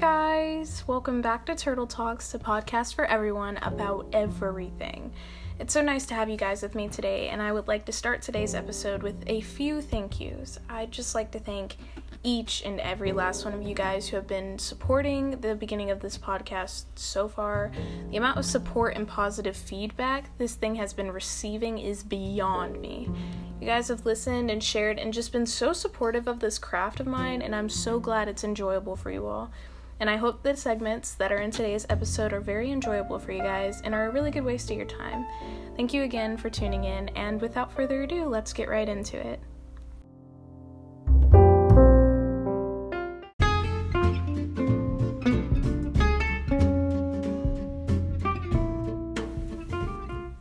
guys, welcome back to Turtle Talks, the podcast for everyone about everything. It's so nice to have you guys with me today, and I would like to start today's episode with a few thank yous. I'd just like to thank each and every last one of you guys who have been supporting the beginning of this podcast so far. The amount of support and positive feedback this thing has been receiving is beyond me. You guys have listened and shared and just been so supportive of this craft of mine, and I'm so glad it's enjoyable for you all. And I hope the segments that are in today's episode are very enjoyable for you guys and are a really good waste of your time. Thank you again for tuning in, and without further ado, let's get right into it.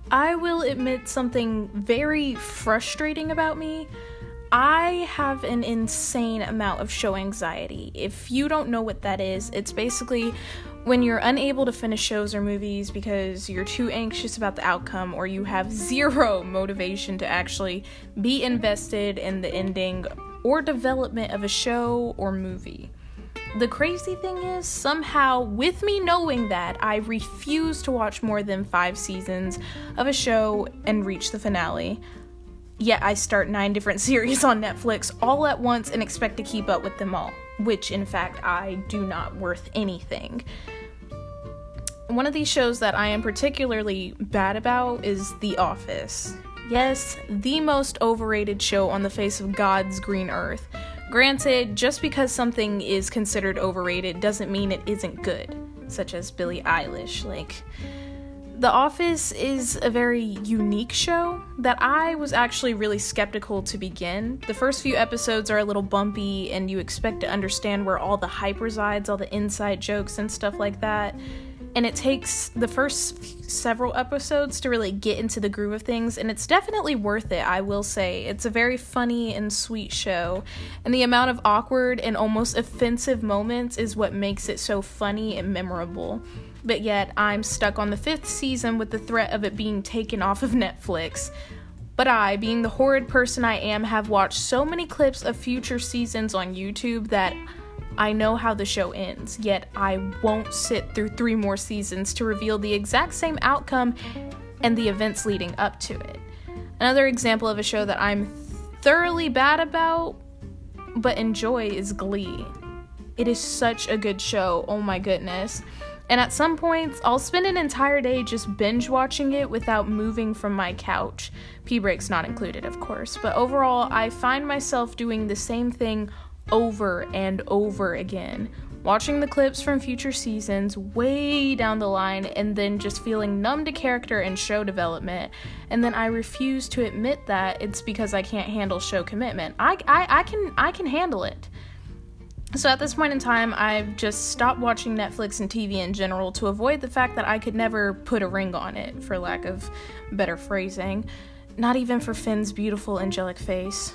I will admit something very frustrating about me. I have an insane amount of show anxiety. If you don't know what that is, it's basically when you're unable to finish shows or movies because you're too anxious about the outcome or you have zero motivation to actually be invested in the ending or development of a show or movie. The crazy thing is, somehow, with me knowing that, I refuse to watch more than five seasons of a show and reach the finale. Yet I start nine different series on Netflix all at once and expect to keep up with them all, which in fact I do not worth anything. One of these shows that I am particularly bad about is The Office. Yes, the most overrated show on the face of God's green earth. Granted, just because something is considered overrated doesn't mean it isn't good, such as Billie Eilish. Like, The Office is a very unique show that I was actually really skeptical to begin. The first few episodes are a little bumpy, and you expect to understand where all the hype resides, all the inside jokes, and stuff like that. And it takes the first several episodes to really get into the groove of things and it's definitely worth it i will say. It's a very funny and sweet show and the amount of awkward and almost offensive moments is what makes it so funny and memorable but yet i'm stuck on the fifth season with the threat of it being taken off of netflix but I, being the horrid person I am, have watched so many clips of future seasons on YouTube that I know how the show ends, yet I won't sit through three more seasons to reveal the exact same outcome and the events leading up to it. Another example of a show that I'm thoroughly bad about but enjoy is Glee. It is such a good show, oh my goodness. And at some points, I'll spend an entire day just binge watching it without moving from my couch. P breaks not included, of course. But overall, I find myself doing the same thing over and over again. Watching the clips from future seasons way down the line and then just feeling numb to character and show development. And then I refuse to admit that it's because I can't handle show commitment. I, I, I can I can handle it. So at this point in time, I've just stopped watching Netflix and TV in general to avoid the fact that I could never put a ring on it, for lack of better phrasing. Not even for Finn's beautiful angelic face.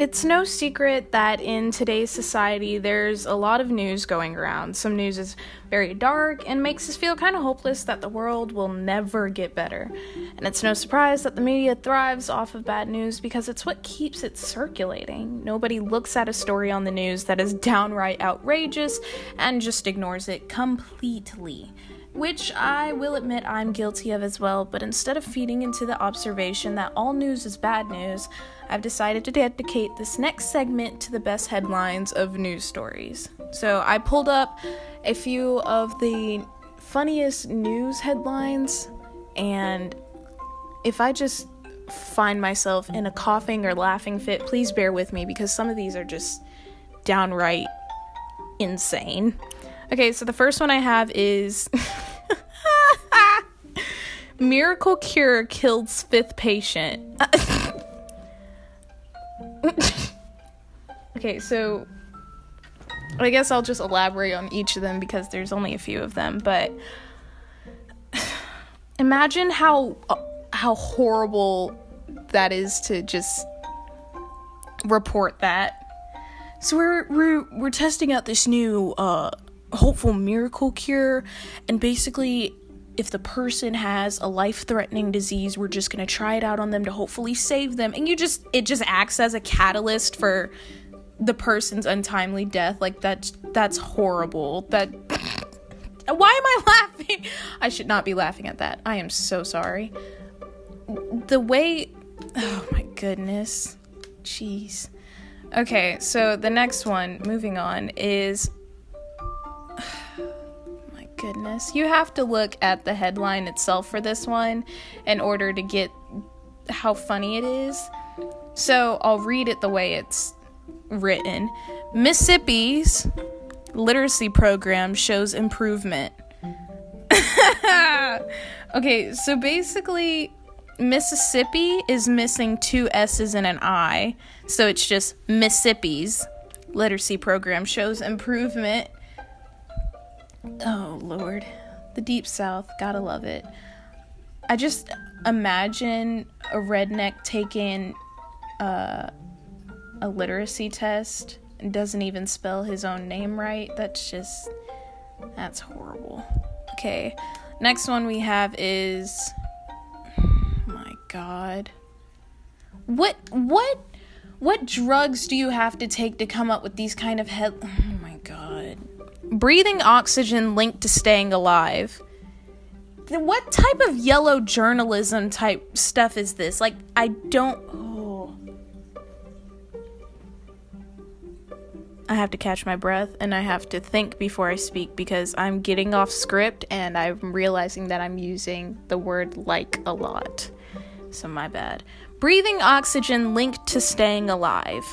It's no secret that in today's society there's a lot of news going around. Some news is very dark and makes us feel kind of hopeless that the world will never get better. And it's no surprise that the media thrives off of bad news because it's what keeps it circulating. Nobody looks at a story on the news that is downright outrageous and just ignores it completely which I will admit I'm guilty of as well, but instead of feeding into the observation that all news is bad news, I've decided to dedicate this next segment to the best headlines of news stories. So I pulled up a few of the funniest news headlines, and if I just find myself in a coughing or laughing fit, please bear with me because some of these are just downright insane. Okay, so the first one I have is Miracle Cure kills fifth patient. okay, so I guess I'll just elaborate on each of them because there's only a few of them, but imagine how how horrible that is to just report that. So we're we're we're testing out this new uh hopeful miracle cure and basically if the person has a life-threatening disease, we're just going to try it out on them to hopefully save them. And you just it just acts as a catalyst for the person's untimely death. Like that's that's horrible. That why am I laughing? I should not be laughing at that. I am so sorry. The way Oh my goodness. Jeez. Okay, so the next one, moving on, is goodness. You have to look at the headline itself for this one in order to get how funny it is. So I'll read it the way it's written. Mississippi's literacy program shows improvement. okay, so basically, Mississippi is missing two S's and an I, so it's just Mississippi's literacy program shows improvement. Oh, Lord. The Deep South, gotta love it. I just imagine a redneck taking uh, a literacy test and doesn't even spell his own name right. That's just, that's horrible. Okay, next one we have is my god. What what what drugs do you have to take to come up with these kind of head. Breathing oxygen linked to staying alive. What type of yellow journalism type stuff is this? Like I don't oh. I have to catch my breath and I have to think before I speak because I'm getting off script and I'm realizing that I'm using the word like a lot so my bad. Breathing oxygen linked to staying alive.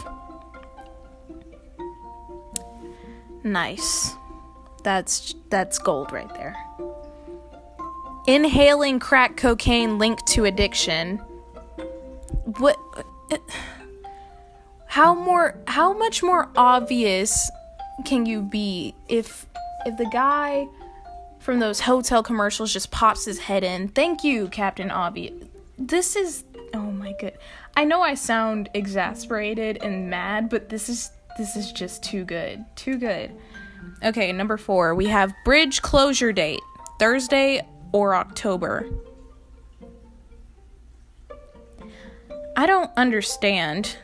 Nice. That's that's gold right there. Inhaling crack cocaine linked to addiction. What how more how much more obvious can you be if if the guy from those hotel commercials just pops his head in. Thank you, Captain Obvious this is oh my good. I know I sound exasperated and mad, but this is this is just too good. Too good. Okay, number 4. We have bridge closure date. Thursday or October. I don't understand.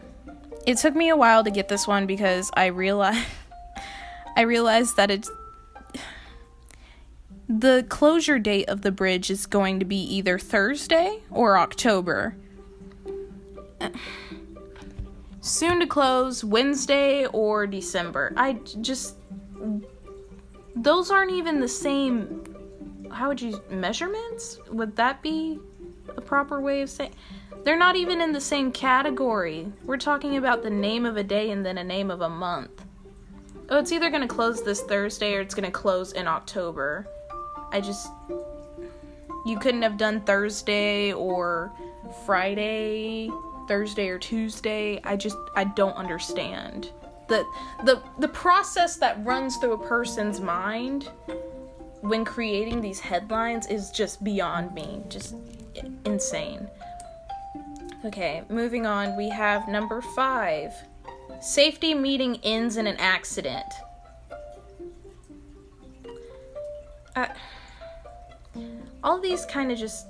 It took me a while to get this one because I realized I realized that it's the closure date of the bridge is going to be either Thursday or October. Soon to close, Wednesday or December. I just. Those aren't even the same. How would you. Measurements? Would that be a proper way of saying. They're not even in the same category. We're talking about the name of a day and then a name of a month. Oh, it's either going to close this Thursday or it's going to close in October. I just you couldn't have done Thursday or Friday, Thursday or Tuesday. I just I don't understand. The the the process that runs through a person's mind when creating these headlines is just beyond me. Just insane. Okay, moving on. We have number 5. Safety meeting ends in an accident. Uh all these kind of just.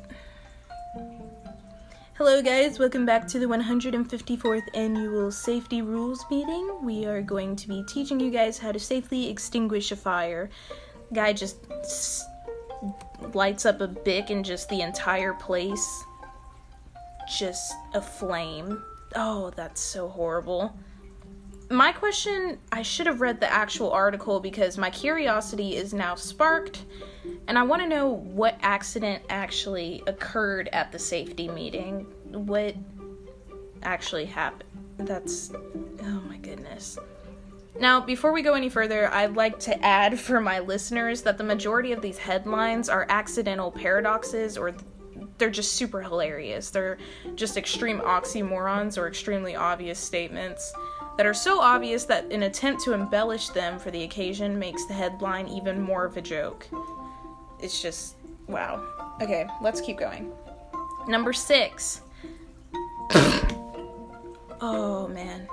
Hello, guys, welcome back to the 154th annual safety rules meeting. We are going to be teaching you guys how to safely extinguish a fire. Guy just s- lights up a bic and just the entire place just aflame. Oh, that's so horrible. My question I should have read the actual article because my curiosity is now sparked and I want to know what accident actually occurred at the safety meeting. What actually happened. That's. Oh my goodness. Now, before we go any further, I'd like to add for my listeners that the majority of these headlines are accidental paradoxes or they're just super hilarious. They're just extreme oxymorons or extremely obvious statements that are so obvious that an attempt to embellish them for the occasion makes the headline even more of a joke it's just wow. Okay, let's keep going. Number six. oh man.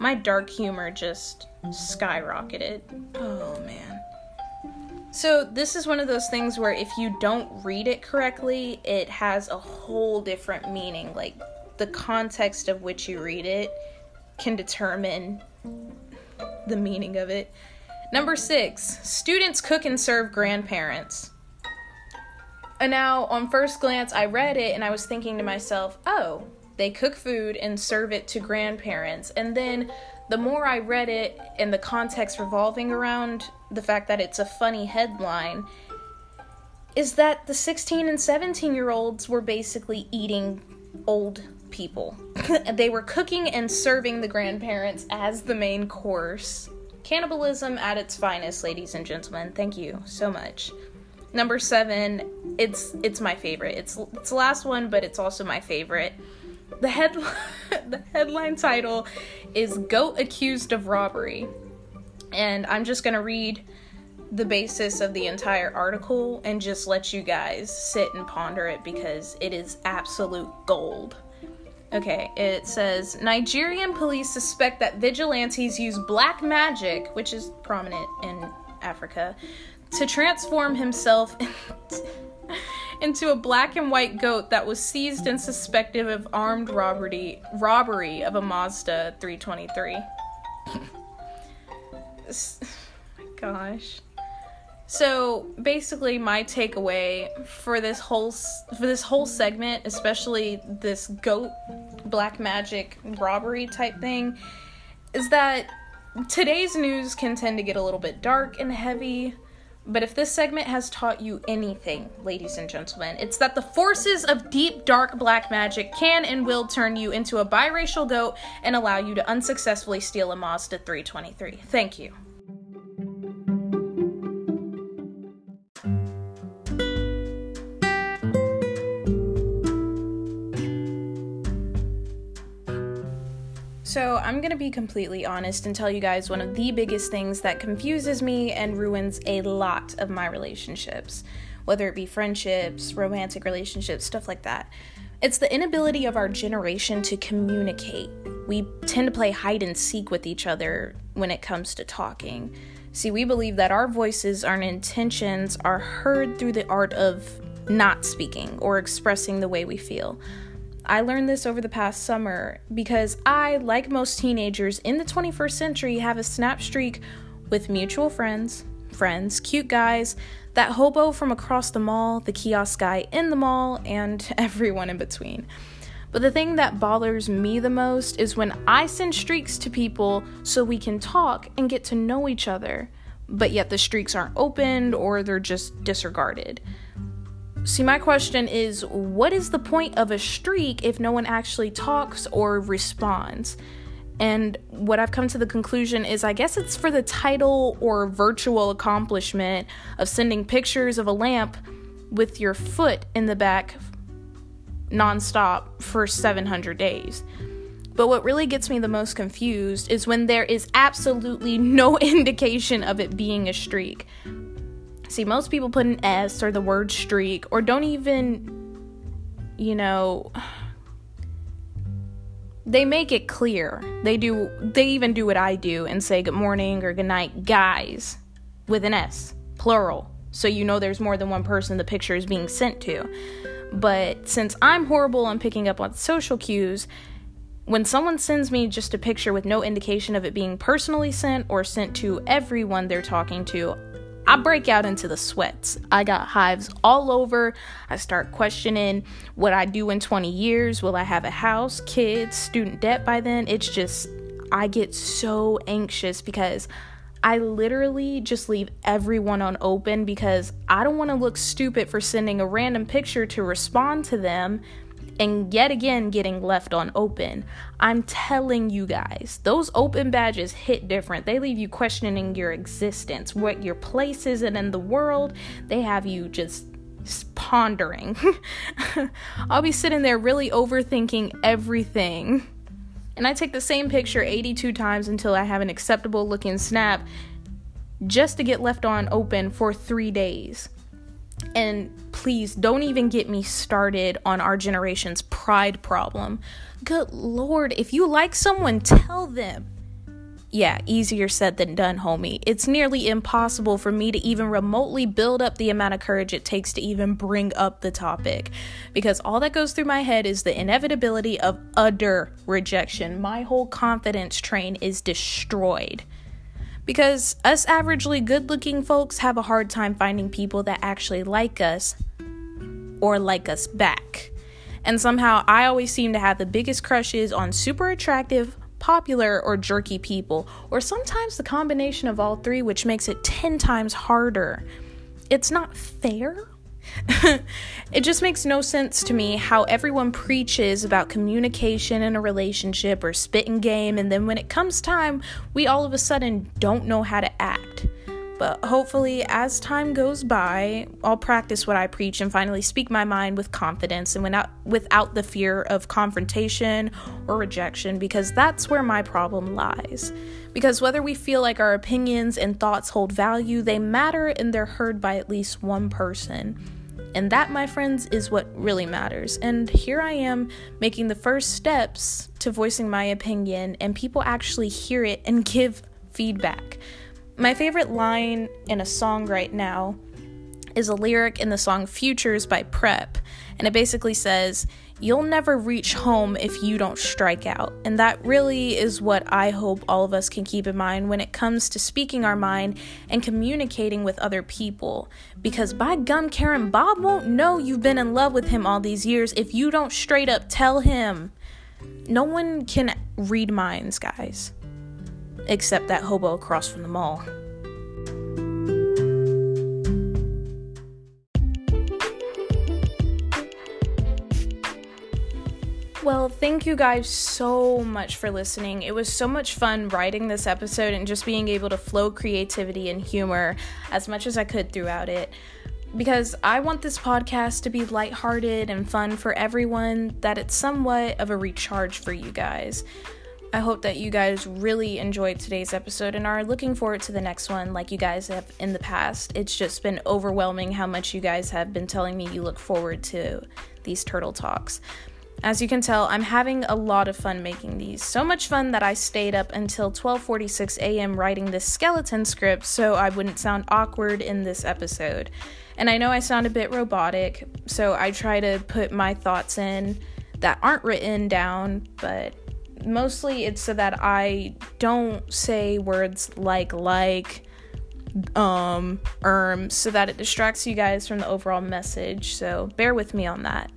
My dark humor just skyrocketed. Oh man. So, this is one of those things where if you don't read it correctly, it has a whole different meaning. Like, the context of which you read it can determine the meaning of it. Number six, students cook and serve grandparents. And now, on first glance, I read it and I was thinking to myself, oh, they cook food and serve it to grandparents. And then the more I read it and the context revolving around the fact that it's a funny headline, is that the 16 and 17 year olds were basically eating old people. they were cooking and serving the grandparents as the main course. Cannibalism at its finest, ladies and gentlemen. Thank you so much. Number seven, it's it's my favorite. It's it's the last one, but it's also my favorite. The head the headline title is "Goat Accused of Robbery," and I'm just gonna read the basis of the entire article and just let you guys sit and ponder it because it is absolute gold. Okay, it says Nigerian police suspect that vigilantes use black magic, which is prominent in Africa, to transform himself into a black and white goat that was seized and suspected of armed robbery robbery of a Mazda 323. My gosh. So basically, my takeaway for this whole for this whole segment, especially this goat black magic robbery type thing, is that today's news can tend to get a little bit dark and heavy. But if this segment has taught you anything, ladies and gentlemen, it's that the forces of deep, dark black magic can and will turn you into a biracial goat and allow you to unsuccessfully steal a Mazda 323. Thank you. So, I'm gonna be completely honest and tell you guys one of the biggest things that confuses me and ruins a lot of my relationships, whether it be friendships, romantic relationships, stuff like that. It's the inability of our generation to communicate. We tend to play hide and seek with each other when it comes to talking. See, we believe that our voices, our intentions are heard through the art of not speaking or expressing the way we feel. I learned this over the past summer because I, like most teenagers in the 21st century, have a snap streak with mutual friends, friends, cute guys, that hobo from across the mall, the kiosk guy in the mall, and everyone in between. But the thing that bothers me the most is when I send streaks to people so we can talk and get to know each other, but yet the streaks aren't opened or they're just disregarded. See, my question is what is the point of a streak if no one actually talks or responds? And what I've come to the conclusion is I guess it's for the title or virtual accomplishment of sending pictures of a lamp with your foot in the back nonstop for 700 days. But what really gets me the most confused is when there is absolutely no indication of it being a streak. See, most people put an S or the word streak or don't even, you know, they make it clear. They do, they even do what I do and say good morning or good night, guys, with an S, plural. So you know there's more than one person the picture is being sent to. But since I'm horrible on picking up on social cues, when someone sends me just a picture with no indication of it being personally sent or sent to everyone they're talking to, I break out into the sweats. I got hives all over. I start questioning what I do in 20 years. Will I have a house, kids, student debt by then? It's just, I get so anxious because I literally just leave everyone on open because I don't want to look stupid for sending a random picture to respond to them and yet again getting left on open. I'm telling you guys, those open badges hit different. They leave you questioning your existence, what your place is and in the world. They have you just pondering. I'll be sitting there really overthinking everything. And I take the same picture 82 times until I have an acceptable looking snap just to get left on open for three days. And please don't even get me started on our generation's pride problem. Good lord, if you like someone, tell them. yeah, easier said than done, homie. It's nearly impossible for me to even remotely build up the amount of courage it takes to even bring up the topic. Because all that goes through my head is the inevitability of utter rejection. My whole confidence train is destroyed. Because us averagely good looking folks have a hard time finding people that actually like us or like us back. And somehow I always seem to have the biggest crushes on super attractive, popular, or jerky people, or sometimes the combination of all three, which makes it 10 times harder. It's not fair. it just makes no sense to me how everyone preaches about communication in a relationship or spitting game, and then when it comes time, we all of a sudden don't know how to act. But hopefully, as time goes by, I'll practice what I preach and finally speak my mind with confidence and without, without the fear of confrontation or rejection, because that's where my problem lies. Because whether we feel like our opinions and thoughts hold value, they matter and they're heard by at least one person. And that, my friends, is what really matters. And here I am making the first steps to voicing my opinion, and people actually hear it and give feedback. My favorite line in a song right now is a lyric in the song Futures by Prep, and it basically says, You'll never reach home if you don't strike out. And that really is what I hope all of us can keep in mind when it comes to speaking our mind and communicating with other people. Because by gum, Karen, Bob won't know you've been in love with him all these years if you don't straight up tell him. No one can read minds, guys except that hobo across from the mall. Well, thank you guys so much for listening. It was so much fun writing this episode and just being able to flow creativity and humor as much as I could throughout it. Because I want this podcast to be lighthearted and fun for everyone, that it's somewhat of a recharge for you guys. I hope that you guys really enjoyed today's episode and are looking forward to the next one like you guys have in the past. It's just been overwhelming how much you guys have been telling me you look forward to these turtle talks. As you can tell, I'm having a lot of fun making these. So much fun that I stayed up until 12:46 a.m. writing this skeleton script so I wouldn't sound awkward in this episode. And I know I sound a bit robotic, so I try to put my thoughts in that aren't written down, but mostly it's so that I don't say words like like um erm so that it distracts you guys from the overall message. So bear with me on that.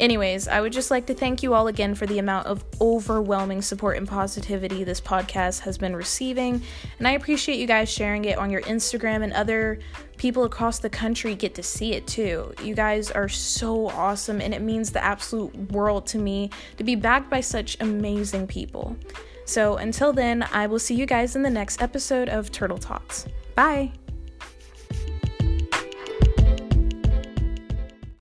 Anyways, I would just like to thank you all again for the amount of overwhelming support and positivity this podcast has been receiving. And I appreciate you guys sharing it on your Instagram and other people across the country get to see it too. You guys are so awesome, and it means the absolute world to me to be backed by such amazing people. So until then, I will see you guys in the next episode of Turtle Talks. Bye.